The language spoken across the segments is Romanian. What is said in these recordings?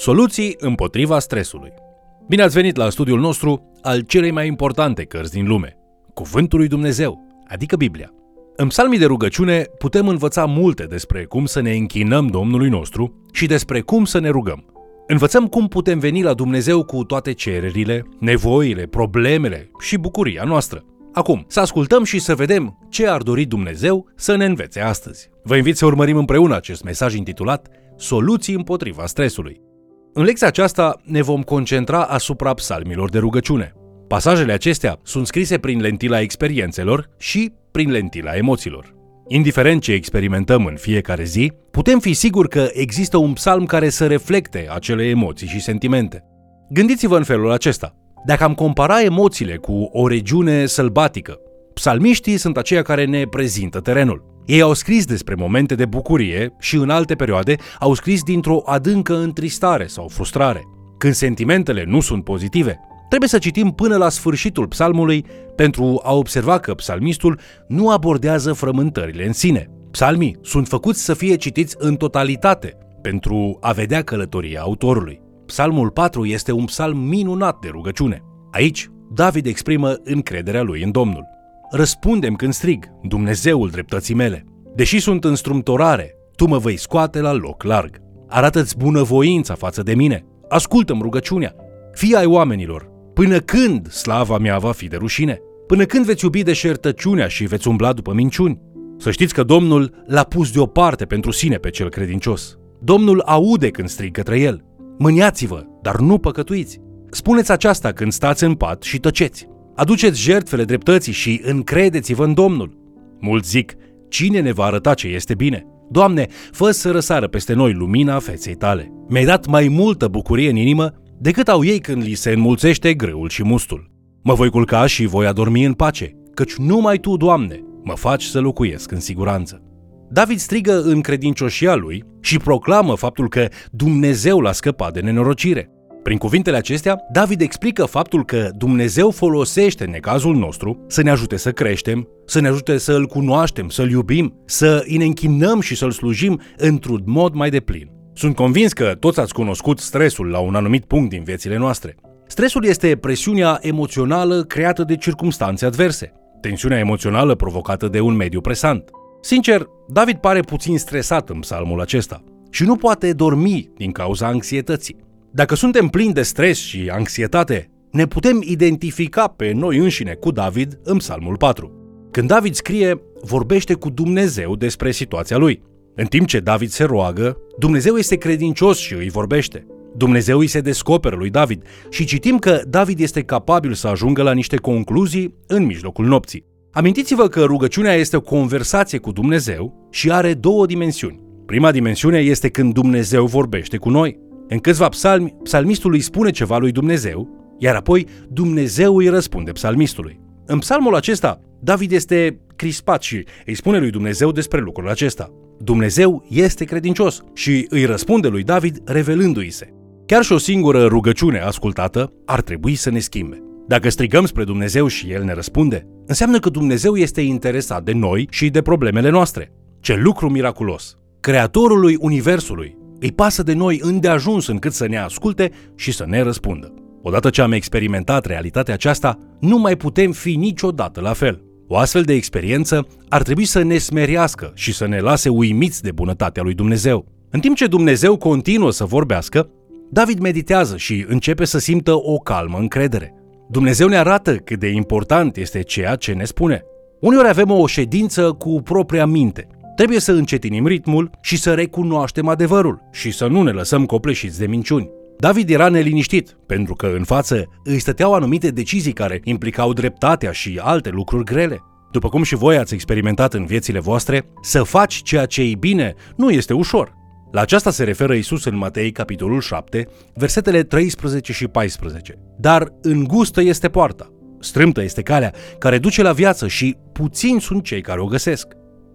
Soluții împotriva stresului. Bine ați venit la studiul nostru al celei mai importante cărți din lume, Cuvântul lui Dumnezeu, adică Biblia. În psalmii de rugăciune putem învăța multe despre cum să ne închinăm Domnului nostru și despre cum să ne rugăm. Învățăm cum putem veni la Dumnezeu cu toate cererile, nevoile, problemele și bucuria noastră. Acum, să ascultăm și să vedem ce ar dori Dumnezeu să ne învețe astăzi. Vă invit să urmărim împreună acest mesaj intitulat Soluții împotriva stresului. În lecția aceasta ne vom concentra asupra psalmilor de rugăciune. Pasajele acestea sunt scrise prin lentila experiențelor și prin lentila emoțiilor. Indiferent ce experimentăm în fiecare zi, putem fi siguri că există un psalm care să reflecte acele emoții și sentimente. Gândiți-vă în felul acesta. Dacă am compara emoțiile cu o regiune sălbatică, psalmiștii sunt aceia care ne prezintă terenul. Ei au scris despre momente de bucurie și în alte perioade au scris dintr-o adâncă întristare sau frustrare. Când sentimentele nu sunt pozitive, trebuie să citim până la sfârșitul psalmului pentru a observa că psalmistul nu abordează frământările în sine. Psalmii sunt făcuți să fie citiți în totalitate pentru a vedea călătoria autorului. Psalmul 4 este un psalm minunat de rugăciune. Aici, David exprimă încrederea lui în Domnul. Răspundem când strig, Dumnezeul dreptății mele. Deși sunt în strumtorare, tu mă vei scoate la loc larg. Arată-ți bunăvoința față de mine. Ascultă-mi rugăciunea. Fii ai oamenilor. Până când slava mea va fi de rușine? Până când veți iubi deșertăciunea și veți umbla după minciuni? Să știți că Domnul l-a pus deoparte pentru sine pe cel credincios. Domnul aude când strig către el. Mâniați-vă, dar nu păcătuiți. Spuneți aceasta când stați în pat și tăceți. Aduceți jertfele dreptății și încredeți-vă în Domnul. Mulți zic, cine ne va arăta ce este bine? Doamne, fă să răsară peste noi lumina feței tale. Mi-ai dat mai multă bucurie în inimă decât au ei când li se înmulțește greul și mustul. Mă voi culca și voi adormi în pace, căci numai Tu, Doamne, mă faci să locuiesc în siguranță. David strigă în credincioșia lui și proclamă faptul că Dumnezeu l-a scăpat de nenorocire. Prin cuvintele acestea, David explică faptul că Dumnezeu folosește necazul nostru să ne ajute să creștem, să ne ajute să îl cunoaștem, să-l iubim, să îi ne închinăm și să-l slujim într-un mod mai deplin. Sunt convins că toți ați cunoscut stresul la un anumit punct din viețile noastre. Stresul este presiunea emoțională creată de circumstanțe adverse, tensiunea emoțională provocată de un mediu presant. Sincer, David pare puțin stresat în psalmul acesta și nu poate dormi din cauza anxietății. Dacă suntem plini de stres și anxietate, ne putem identifica pe noi înșine cu David în Psalmul 4. Când David scrie, vorbește cu Dumnezeu despre situația lui. În timp ce David se roagă, Dumnezeu este credincios și îi vorbește. Dumnezeu îi se descoperă lui David și citim că David este capabil să ajungă la niște concluzii în mijlocul nopții. Amintiți-vă că rugăciunea este o conversație cu Dumnezeu și are două dimensiuni. Prima dimensiune este când Dumnezeu vorbește cu noi. În câțiva psalmi, psalmistul îi spune ceva lui Dumnezeu, iar apoi Dumnezeu îi răspunde psalmistului. În psalmul acesta, David este crispat și îi spune lui Dumnezeu despre lucrul acesta. Dumnezeu este credincios și îi răspunde lui David revelându-i se. Chiar și o singură rugăciune ascultată ar trebui să ne schimbe. Dacă strigăm spre Dumnezeu și El ne răspunde, înseamnă că Dumnezeu este interesat de noi și de problemele noastre. Ce lucru miraculos! Creatorului Universului îi pasă de noi îndeajuns încât să ne asculte și să ne răspundă. Odată ce am experimentat realitatea aceasta, nu mai putem fi niciodată la fel. O astfel de experiență ar trebui să ne smerească și să ne lase uimiți de bunătatea lui Dumnezeu. În timp ce Dumnezeu continuă să vorbească, David meditează și începe să simtă o calmă încredere. Dumnezeu ne arată cât de important este ceea ce ne spune. Uneori avem o ședință cu propria minte. Trebuie să încetinim ritmul și să recunoaștem adevărul și să nu ne lăsăm copleșiți de minciuni. David era neliniștit, pentru că în față îi stăteau anumite decizii care implicau dreptatea și alte lucruri grele. După cum și voi ați experimentat în viețile voastre, să faci ceea ce e bine nu este ușor. La aceasta se referă Isus în Matei, capitolul 7, versetele 13 și 14. Dar îngustă este poarta, strâmtă este calea care duce la viață și puțini sunt cei care o găsesc.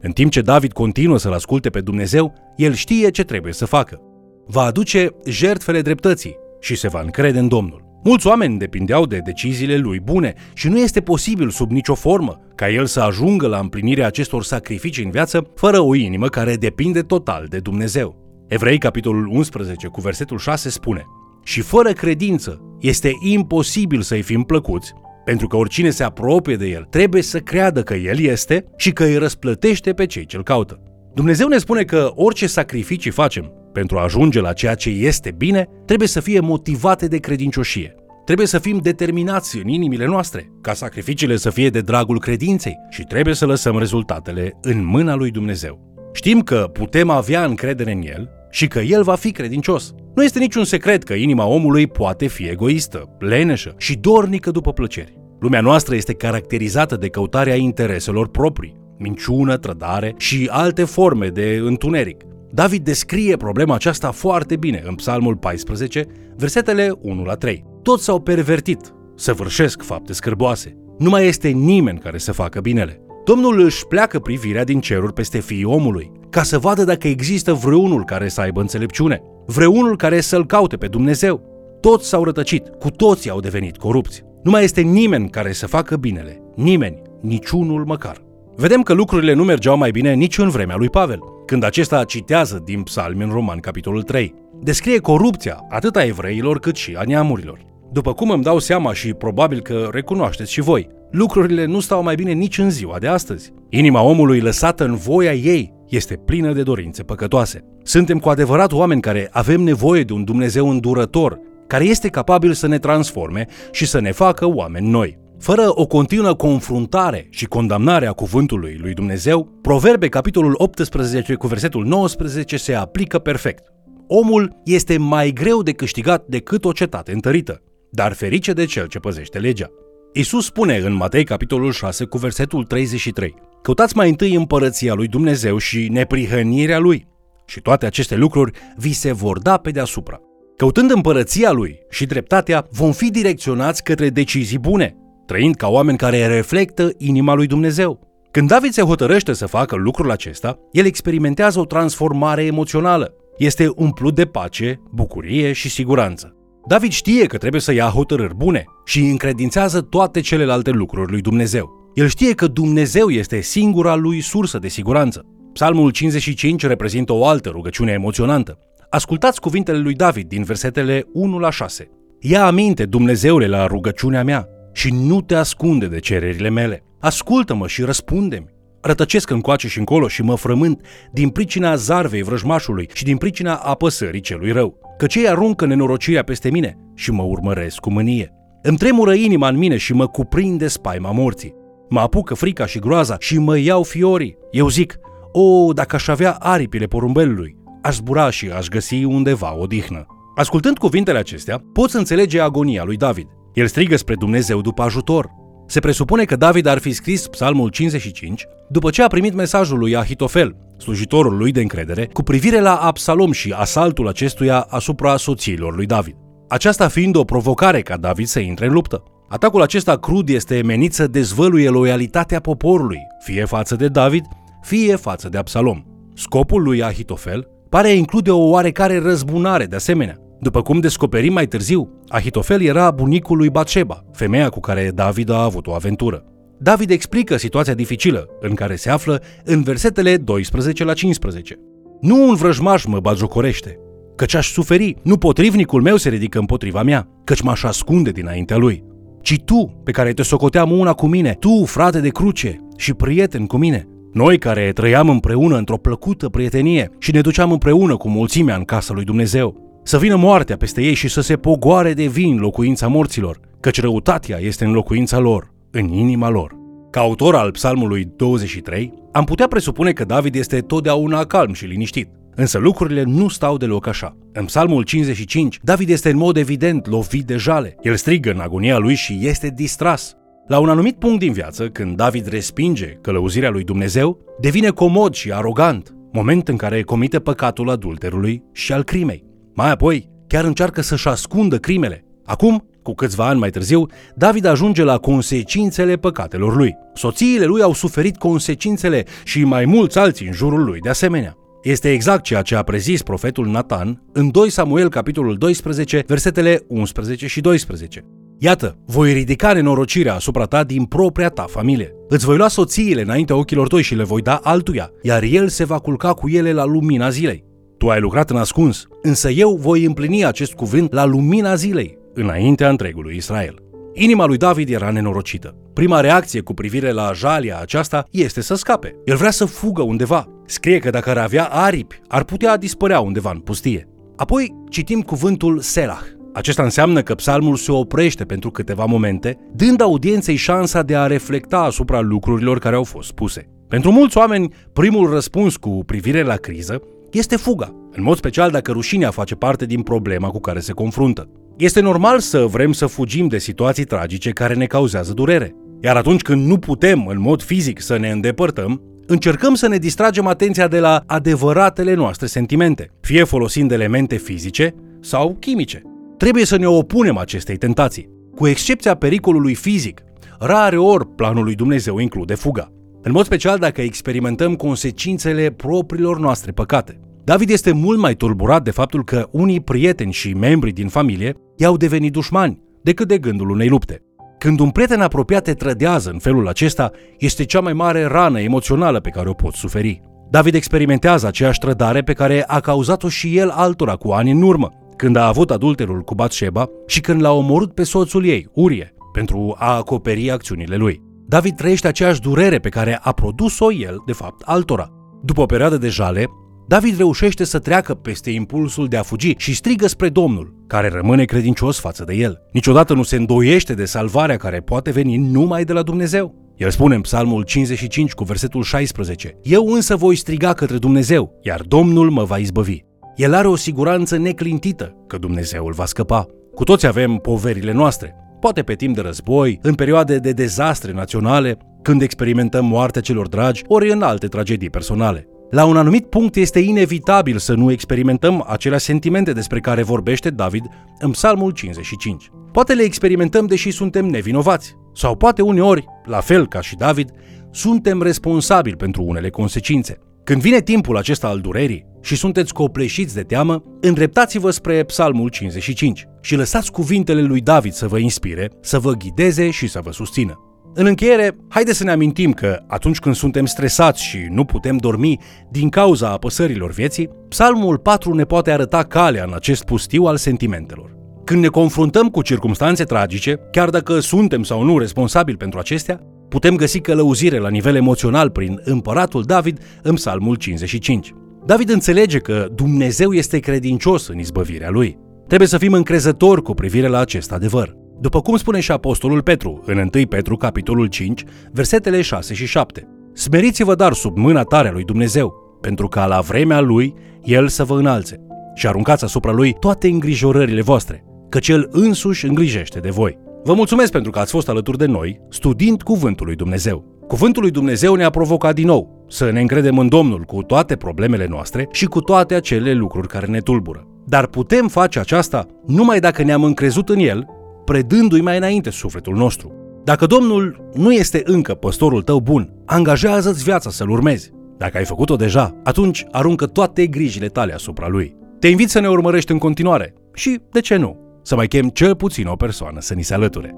În timp ce David continuă să-L asculte pe Dumnezeu, el știe ce trebuie să facă. Va aduce jertfele dreptății și se va încrede în Domnul. Mulți oameni depindeau de deciziile lui bune și nu este posibil sub nicio formă ca el să ajungă la împlinirea acestor sacrificii în viață fără o inimă care depinde total de Dumnezeu. Evrei, capitolul 11, cu versetul 6 spune Și fără credință este imposibil să-i fim plăcuți, pentru că oricine se apropie de el trebuie să creadă că el este și că îi răsplătește pe cei ce-l caută. Dumnezeu ne spune că orice sacrificii facem pentru a ajunge la ceea ce este bine, trebuie să fie motivate de credincioșie. Trebuie să fim determinați în inimile noastre, ca sacrificiile să fie de dragul credinței și trebuie să lăsăm rezultatele în mâna lui Dumnezeu. Știm că putem avea încredere în El și că El va fi credincios. Nu este niciun secret că inima omului poate fi egoistă, leneșă și dornică după plăceri. Lumea noastră este caracterizată de căutarea intereselor proprii, minciună, trădare și alte forme de întuneric. David descrie problema aceasta foarte bine în Psalmul 14, versetele 1 la 3. Toți s-au pervertit, săvârșesc fapte scârboase. Nu mai este nimeni care să facă binele. Domnul își pleacă privirea din ceruri peste fiii omului, ca să vadă dacă există vreunul care să aibă înțelepciune, vreunul care să-l caute pe Dumnezeu. Toți s-au rătăcit, cu toții au devenit corupți. Nu mai este nimeni care să facă binele, nimeni, niciunul măcar. Vedem că lucrurile nu mergeau mai bine nici în vremea lui Pavel, când acesta citează din psalmi în Roman, capitolul 3. Descrie corupția atât a evreilor cât și a neamurilor. După cum îmi dau seama și probabil că recunoașteți și voi, lucrurile nu stau mai bine nici în ziua de astăzi. Inima omului lăsată în voia ei este plină de dorințe păcătoase. Suntem cu adevărat oameni care avem nevoie de un Dumnezeu îndurător, care este capabil să ne transforme și să ne facă oameni noi. Fără o continuă confruntare și condamnare a cuvântului lui Dumnezeu, Proverbe capitolul 18 cu versetul 19 se aplică perfect. Omul este mai greu de câștigat decât o cetate întărită, dar ferice de cel ce păzește legea. Isus spune în Matei capitolul 6 cu versetul 33 Căutați mai întâi împărăția lui Dumnezeu și neprihănirea lui și toate aceste lucruri vi se vor da pe deasupra. Căutând împărăția lui și dreptatea, vom fi direcționați către decizii bune, trăind ca oameni care reflectă inima lui Dumnezeu. Când David se hotărăște să facă lucrul acesta, el experimentează o transformare emoțională. Este umplut de pace, bucurie și siguranță. David știe că trebuie să ia hotărâri bune și încredințează toate celelalte lucruri lui Dumnezeu. El știe că Dumnezeu este singura lui sursă de siguranță. Psalmul 55 reprezintă o altă rugăciune emoționantă. Ascultați cuvintele lui David din versetele 1 la 6. Ia aminte, Dumnezeule, la rugăciunea mea și nu te ascunde de cererile mele. Ascultă-mă și răspunde-mi. Rătăcesc încoace și încolo și mă frământ din pricina zarvei vrăjmașului și din pricina apăsării celui rău. Că cei aruncă nenorocirea peste mine și mă urmăresc cu mânie. Îmi tremură inima în mine și mă cuprinde spaima morții. Mă apucă frica și groaza și mă iau fiorii. Eu zic, o, dacă aș avea aripile porumbelului, aș zbura și aș găsi undeva odihnă. Ascultând cuvintele acestea, poți înțelege agonia lui David. El strigă spre Dumnezeu după ajutor. Se presupune că David ar fi scris psalmul 55 după ce a primit mesajul lui Ahitofel, slujitorul lui de încredere, cu privire la Absalom și asaltul acestuia asupra soțiilor lui David. Aceasta fiind o provocare ca David să intre în luptă. Atacul acesta crud este menit să dezvăluie loialitatea poporului, fie față de David, fie față de Absalom. Scopul lui Ahitofel pare include o oarecare răzbunare de asemenea. După cum descoperim mai târziu, Ahitofel era bunicul lui Batsheba, femeia cu care David a avut o aventură. David explică situația dificilă în care se află în versetele 12 la 15. Nu un vrăjmaș mă bagiocorește, căci aș suferi, nu potrivnicul meu se ridică împotriva mea, căci m-aș ascunde dinaintea lui. Ci tu, pe care te socoteam una cu mine, tu, frate de cruce și prieten cu mine, noi care trăiam împreună într-o plăcută prietenie și ne duceam împreună cu mulțimea în casa lui Dumnezeu, să vină moartea peste ei și să se pogoare de vin locuința morților, căci răutatea este în locuința lor, în inima lor. Ca autor al psalmului 23, am putea presupune că David este totdeauna calm și liniștit, Însă lucrurile nu stau deloc așa. În psalmul 55, David este în mod evident lovit de jale. El strigă în agonia lui și este distras. La un anumit punct din viață, când David respinge călăuzirea lui Dumnezeu, devine comod și arogant, moment în care comite păcatul adulterului și al crimei. Mai apoi, chiar încearcă să-și ascundă crimele. Acum, cu câțiva ani mai târziu, David ajunge la consecințele păcatelor lui. Soțiile lui au suferit consecințele și mai mulți alții în jurul lui de asemenea. Este exact ceea ce a prezis profetul Nathan în 2 Samuel capitolul 12, versetele 11 și 12. Iată, voi ridica nenorocirea asupra ta din propria ta familie. Îți voi lua soțiile înaintea ochilor tăi și le voi da altuia, iar el se va culca cu ele la lumina zilei. Tu ai lucrat în ascuns, însă eu voi împlini acest cuvânt la lumina zilei, înaintea întregului Israel. Inima lui David era nenorocită. Prima reacție cu privire la jalia aceasta este să scape. El vrea să fugă undeva. Scrie că dacă ar avea aripi, ar putea dispărea undeva în pustie. Apoi citim cuvântul Selah. Acesta înseamnă că psalmul se oprește pentru câteva momente, dând audienței șansa de a reflecta asupra lucrurilor care au fost spuse. Pentru mulți oameni, primul răspuns cu privire la criză este fuga, în mod special dacă rușinea face parte din problema cu care se confruntă. Este normal să vrem să fugim de situații tragice care ne cauzează durere. Iar atunci când nu putem, în mod fizic, să ne îndepărtăm, încercăm să ne distragem atenția de la adevăratele noastre sentimente, fie folosind elemente fizice sau chimice. Trebuie să ne opunem acestei tentații. Cu excepția pericolului fizic, rare ori planul lui Dumnezeu include fuga. În mod special dacă experimentăm consecințele propriilor noastre păcate. David este mult mai tulburat de faptul că unii prieteni și membri din familie i-au devenit dușmani decât de gândul unei lupte. Când un prieten apropiat te trădează în felul acesta, este cea mai mare rană emoțională pe care o poți suferi. David experimentează aceeași trădare pe care a cauzat-o și el altora cu ani în urmă, când a avut adulterul cu Batsheba și când l-a omorât pe soțul ei, Urie, pentru a acoperi acțiunile lui. David trăiește aceeași durere pe care a produs-o el, de fapt, altora. După o perioadă de jale, David reușește să treacă peste impulsul de a fugi și strigă spre Domnul, care rămâne credincios față de el. Niciodată nu se îndoiește de salvarea care poate veni numai de la Dumnezeu. El spune în Psalmul 55 cu versetul 16, Eu însă voi striga către Dumnezeu, iar Domnul mă va izbăvi. El are o siguranță neclintită că Dumnezeu îl va scăpa. Cu toți avem poverile noastre, poate pe timp de război, în perioade de dezastre naționale, când experimentăm moartea celor dragi, ori în alte tragedii personale. La un anumit punct este inevitabil să nu experimentăm acele sentimente despre care vorbește David în Psalmul 55. Poate le experimentăm deși suntem nevinovați, sau poate uneori, la fel ca și David, suntem responsabili pentru unele consecințe. Când vine timpul acesta al durerii și sunteți copleșiți de teamă, îndreptați-vă spre Psalmul 55 și lăsați cuvintele lui David să vă inspire, să vă ghideze și să vă susțină. În încheiere, haideți să ne amintim că atunci când suntem stresați și nu putem dormi din cauza apăsărilor vieții, Psalmul 4 ne poate arăta calea în acest pustiu al sentimentelor. Când ne confruntăm cu circumstanțe tragice, chiar dacă suntem sau nu responsabili pentru acestea, putem găsi călăuzire la nivel emoțional prin împăratul David în Psalmul 55. David înțelege că Dumnezeu este credincios în izbăvirea lui. Trebuie să fim încrezători cu privire la acest adevăr. După cum spune și Apostolul Petru în 1 Petru, capitolul 5, versetele 6 și 7. Smeriți-vă dar sub mâna tare a lui Dumnezeu, pentru ca la vremea lui El să vă înalțe și aruncați asupra lui toate îngrijorările voastre, că cel însuși îngrijește de voi. Vă mulțumesc pentru că ați fost alături de noi, studiind Cuvântul lui Dumnezeu. Cuvântul lui Dumnezeu ne-a provocat din nou să ne încredem în Domnul cu toate problemele noastre și cu toate acele lucruri care ne tulbură. Dar putem face aceasta numai dacă ne-am încrezut în El predându-i mai înainte sufletul nostru. Dacă Domnul nu este încă păstorul tău bun, angajează-ți viața să-L urmezi. Dacă ai făcut-o deja, atunci aruncă toate grijile tale asupra Lui. Te invit să ne urmărești în continuare și, de ce nu, să mai chem cel puțin o persoană să ni se alăture.